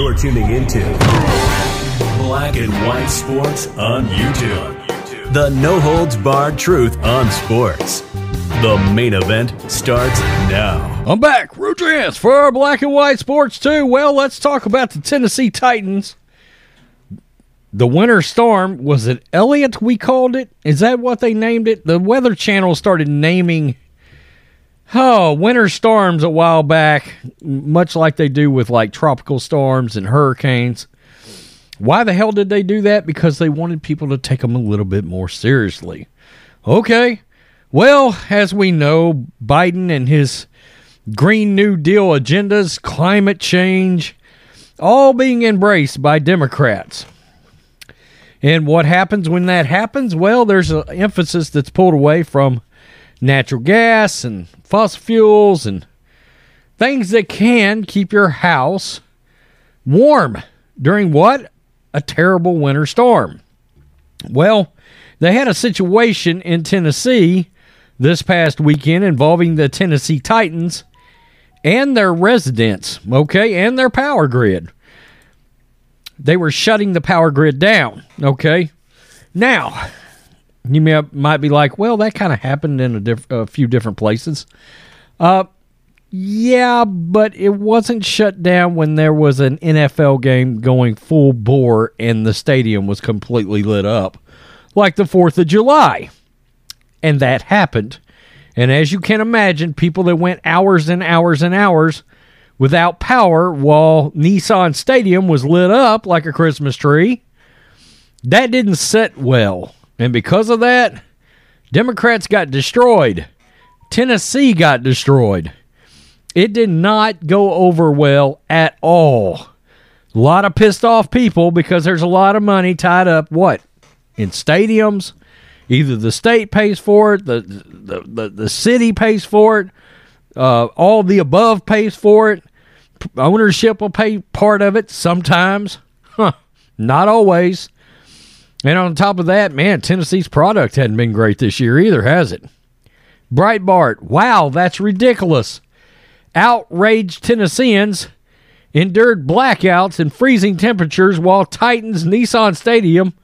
You're tuning into Black and White Sports on YouTube. The no holds barred truth on sports. The main event starts now. I'm back, Rudrance, for Black and White Sports 2. Well, let's talk about the Tennessee Titans. The winter storm, was it Elliott we called it? Is that what they named it? The Weather Channel started naming oh, winter storms a while back, much like they do with like tropical storms and hurricanes. Why the hell did they do that? Because they wanted people to take them a little bit more seriously. Okay. Well, as we know, Biden and his Green New Deal agendas, climate change, all being embraced by Democrats. And what happens when that happens? Well, there's an emphasis that's pulled away from natural gas and fossil fuels and things that can keep your house warm during what? A terrible winter storm. Well, they had a situation in Tennessee this past weekend involving the Tennessee Titans and their residents, okay, and their power grid. They were shutting the power grid down, okay? Now, you may, might be like, well, that kind of happened in a, diff- a few different places. Uh, yeah, but it wasn't shut down when there was an NFL game going full bore and the stadium was completely lit up, like the 4th of July. And that happened. And as you can imagine, people that went hours and hours and hours without power while Nissan Stadium was lit up like a Christmas tree, that didn't sit well. And because of that, Democrats got destroyed. Tennessee got destroyed. It did not go over well at all. A lot of pissed off people because there's a lot of money tied up, what? In stadiums. Either the state pays for it, the the, the, the city pays for it, uh, all the above pays for it. Ownership will pay part of it sometimes. Huh. Not always. And on top of that, man, Tennessee's product hadn't been great this year either, has it? Breitbart, wow, that's ridiculous. Outraged Tennesseans endured blackouts and freezing temperatures while Titans Nissan Stadium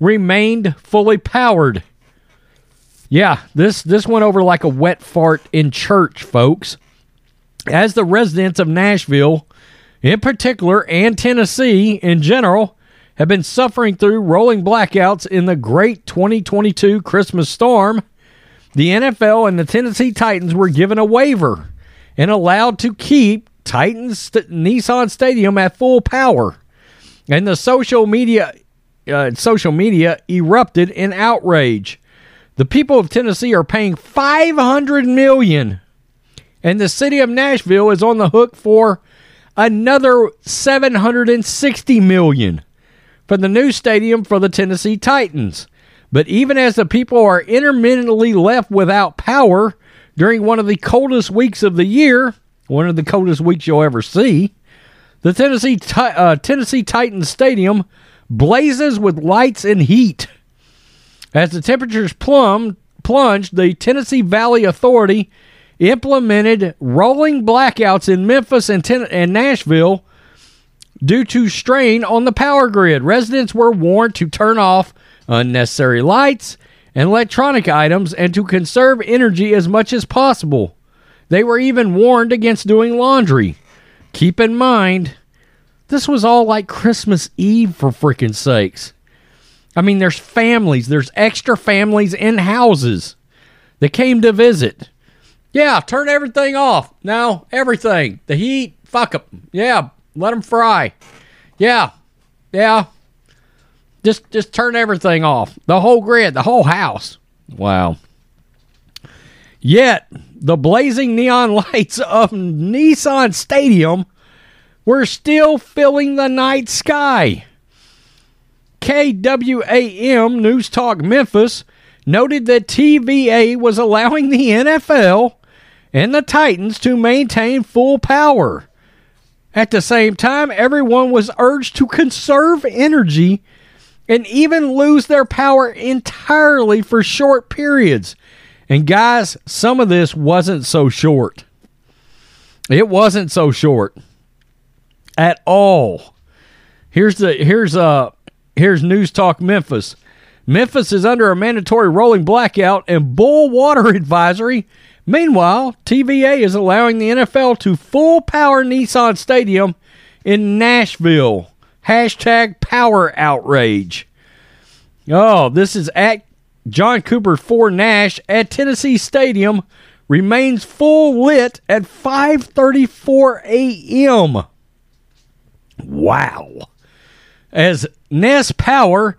remained fully powered. Yeah, this this went over like a wet fart in church, folks. As the residents of Nashville, in particular, and Tennessee in general, have been suffering through rolling blackouts in the great 2022 Christmas storm, the NFL and the Tennessee Titans were given a waiver and allowed to keep Titans St- Nissan Stadium at full power. And the social media uh, social media erupted in outrage. The people of Tennessee are paying 500 million and the city of Nashville is on the hook for another 760 million for the new stadium for the Tennessee Titans. But even as the people are intermittently left without power during one of the coldest weeks of the year, one of the coldest weeks you'll ever see, the Tennessee uh, Tennessee Titans Stadium blazes with lights and heat. As the temperatures plumb, plunged, the Tennessee Valley Authority implemented rolling blackouts in Memphis and, Ten- and Nashville due to strain on the power grid. Residents were warned to turn off unnecessary lights and electronic items and to conserve energy as much as possible. They were even warned against doing laundry. Keep in mind, this was all like Christmas Eve for freaking sakes. I mean, there's families, there's extra families in houses that came to visit. Yeah, turn everything off. Now, everything. The heat, fuck them. Yeah, let them fry. Yeah, yeah. Just just turn everything off. The whole grid, the whole house. Wow. Yet the blazing neon lights of Nissan Stadium were still filling the night sky. KWAM News Talk Memphis noted that TVA was allowing the NFL and the Titans to maintain full power. At the same time, everyone was urged to conserve energy and even lose their power entirely for short periods. And guys, some of this wasn't so short. It wasn't so short at all. Here's the here's uh here's News Talk Memphis. Memphis is under a mandatory rolling blackout and bull water advisory. Meanwhile, TVA is allowing the NFL to full power Nissan Stadium in Nashville. Hashtag power outrage. Oh, this is at John Cooper for Nash at Tennessee Stadium remains full lit at 5:34 a.m. Wow. As Ness Power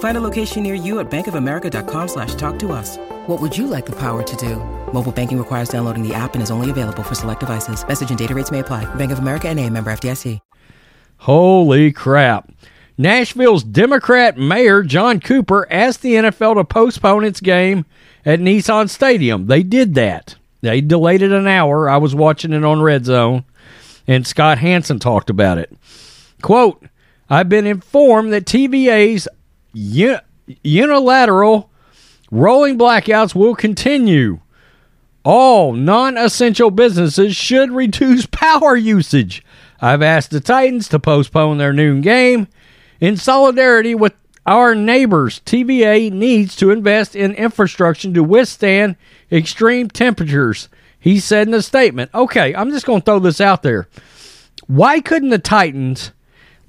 Find a location near you at bankofamerica.com slash talk to us. What would you like the power to do? Mobile banking requires downloading the app and is only available for select devices. Message and data rates may apply. Bank of America and a member FDIC. Holy crap. Nashville's Democrat Mayor John Cooper asked the NFL to postpone its game at Nissan Stadium. They did that. They delayed it an hour. I was watching it on Red Zone, and Scott Hanson talked about it. Quote, I've been informed that TVA's unilateral rolling blackouts will continue. All non essential businesses should reduce power usage. I've asked the Titans to postpone their noon game in solidarity with our neighbors. TVA needs to invest in infrastructure to withstand extreme temperatures, he said in a statement. Okay, I'm just going to throw this out there. Why couldn't the Titans?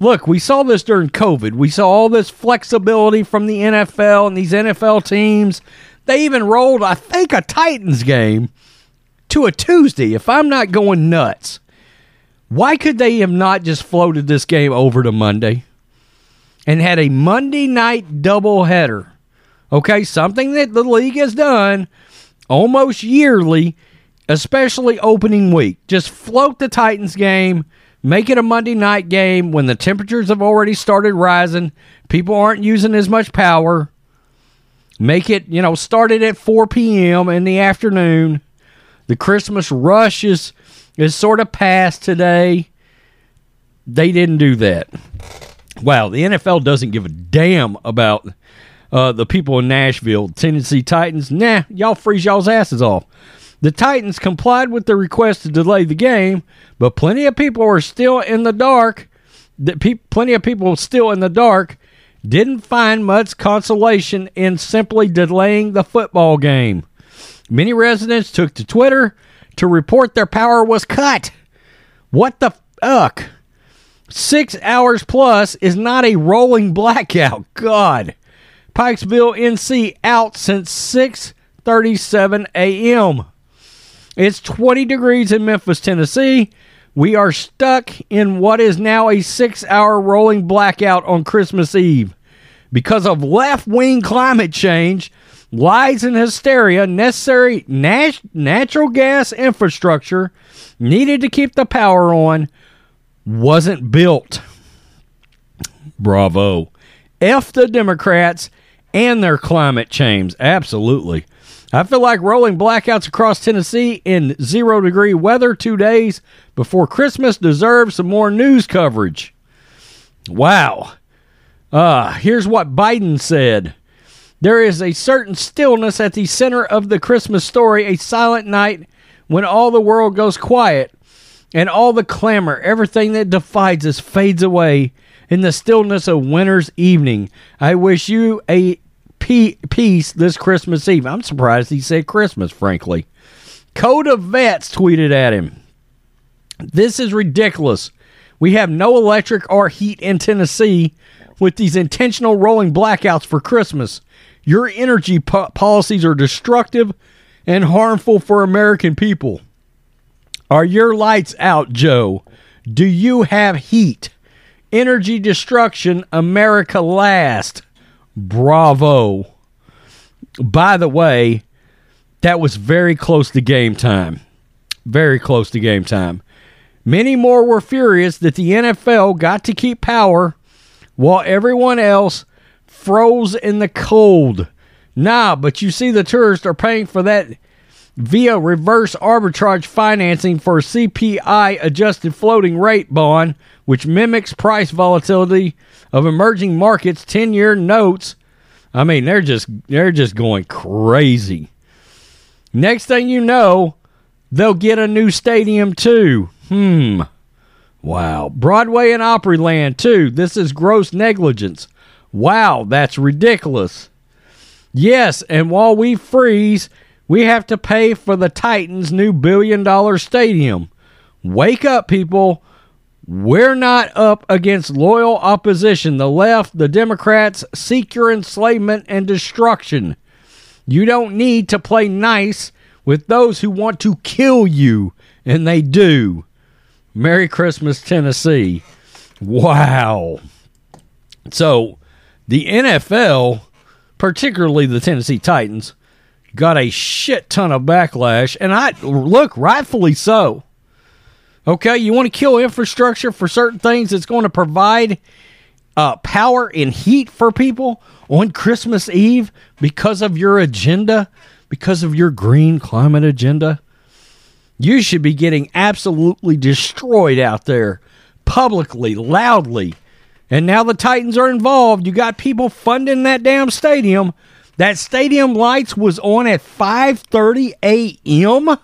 Look, we saw this during COVID. We saw all this flexibility from the NFL and these NFL teams. They even rolled, I think, a Titans game to a Tuesday, if I'm not going nuts. Why could they have not just floated this game over to Monday and had a Monday night doubleheader? Okay, something that the league has done almost yearly, especially opening week. Just float the Titans game, make it a Monday night game when the temperatures have already started rising, people aren't using as much power. Make it, you know, start it at 4 p.m. in the afternoon. The Christmas rush is is sort of past today. They didn't do that. Wow, the NFL doesn't give a damn about uh, the people in Nashville. Tennessee Titans, nah, y'all freeze y'all's asses off. The Titans complied with the request to delay the game, but plenty of people are still in the dark. That pe- plenty of people still in the dark didn't find much consolation in simply delaying the football game. Many residents took to Twitter to report their power was cut. What the fuck? Six hours plus is not a rolling blackout. God. Pikesville, NC out since 6:37 a.m. It's 20 degrees in Memphis, Tennessee. We are stuck in what is now a 6-hour rolling blackout on Christmas Eve. Because of left-wing climate change, lies and hysteria, necessary nat- natural gas infrastructure needed to keep the power on wasn't built. Bravo. F the Democrats and their climate change. Absolutely. I feel like rolling blackouts across Tennessee in zero degree weather two days before Christmas deserves some more news coverage. Wow. Uh, here's what Biden said. There is a certain stillness at the center of the Christmas story, a silent night when all the world goes quiet and all the clamor, everything that divides us fades away in the stillness of winter's evening. I wish you a peace this Christmas Eve. I'm surprised he said Christmas, frankly. Code of Vets tweeted at him. This is ridiculous. We have no electric or heat in Tennessee with these intentional rolling blackouts for Christmas. Your energy po- policies are destructive and harmful for American people. Are your lights out, Joe? Do you have heat? Energy destruction, America last. Bravo. By the way, that was very close to game time. Very close to game time. Many more were furious that the NFL got to keep power while everyone else froze in the cold. Nah, but you see, the tourists are paying for that via reverse arbitrage financing for CPI adjusted floating rate bond, which mimics price volatility of emerging markets 10 year notes. I mean, they're just they're just going crazy. Next thing you know, they'll get a new stadium too. Hmm. Wow. Broadway and Opryland too. This is gross negligence. Wow, that's ridiculous. Yes, and while we freeze, we have to pay for the Titans' new billion dollar stadium. Wake up, people. We're not up against loyal opposition. The left, the Democrats seek your enslavement and destruction. You don't need to play nice with those who want to kill you, and they do. Merry Christmas, Tennessee. Wow. So, the NFL, particularly the Tennessee Titans, got a shit ton of backlash, and I look rightfully so. Okay, you want to kill infrastructure for certain things that's going to provide uh, power and heat for people on Christmas Eve because of your agenda, because of your green climate agenda. You should be getting absolutely destroyed out there publicly, loudly. And now the Titans are involved. You got people funding that damn stadium. That stadium lights was on at 5:30 a.m.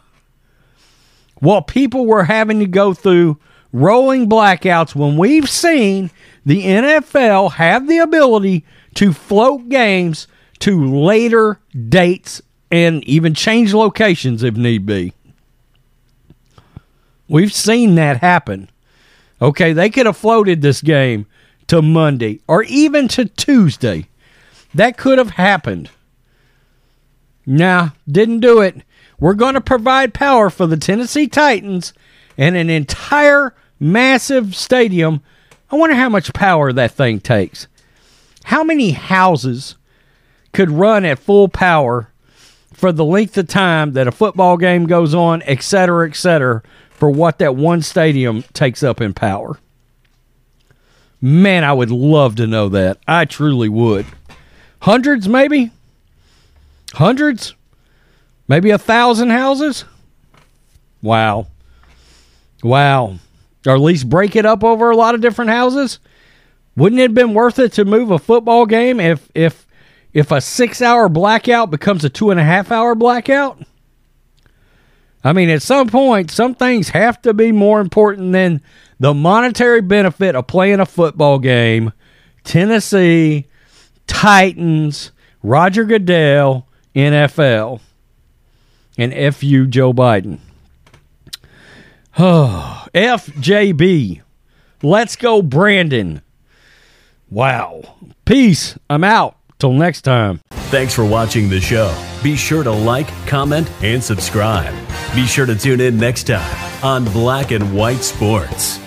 while people were having to go through rolling blackouts when we've seen the NFL have the ability to float games to later dates and even change locations if need be. We've seen that happen. Okay, they could have floated this game to Monday or even to Tuesday. That could have happened. Nah, didn't do it. We're going to provide power for the Tennessee Titans and an entire massive stadium. I wonder how much power that thing takes. How many houses could run at full power for the length of time that a football game goes on, et cetera, et cetera, for what that one stadium takes up in power? Man, I would love to know that. I truly would. Hundreds, maybe? Hundreds? Maybe a thousand houses? Wow. Wow. Or at least break it up over a lot of different houses? Wouldn't it have been worth it to move a football game if if if a six hour blackout becomes a two and a half hour blackout? I mean, at some point, some things have to be more important than the monetary benefit of playing a football game. Tennessee, Titans, Roger Goodell, NFL, and FU Joe Biden. Oh, FJB. Let's go, Brandon. Wow. Peace. I'm out. Till next time. Thanks for watching the show. Be sure to like, comment, and subscribe. Be sure to tune in next time on Black and White Sports.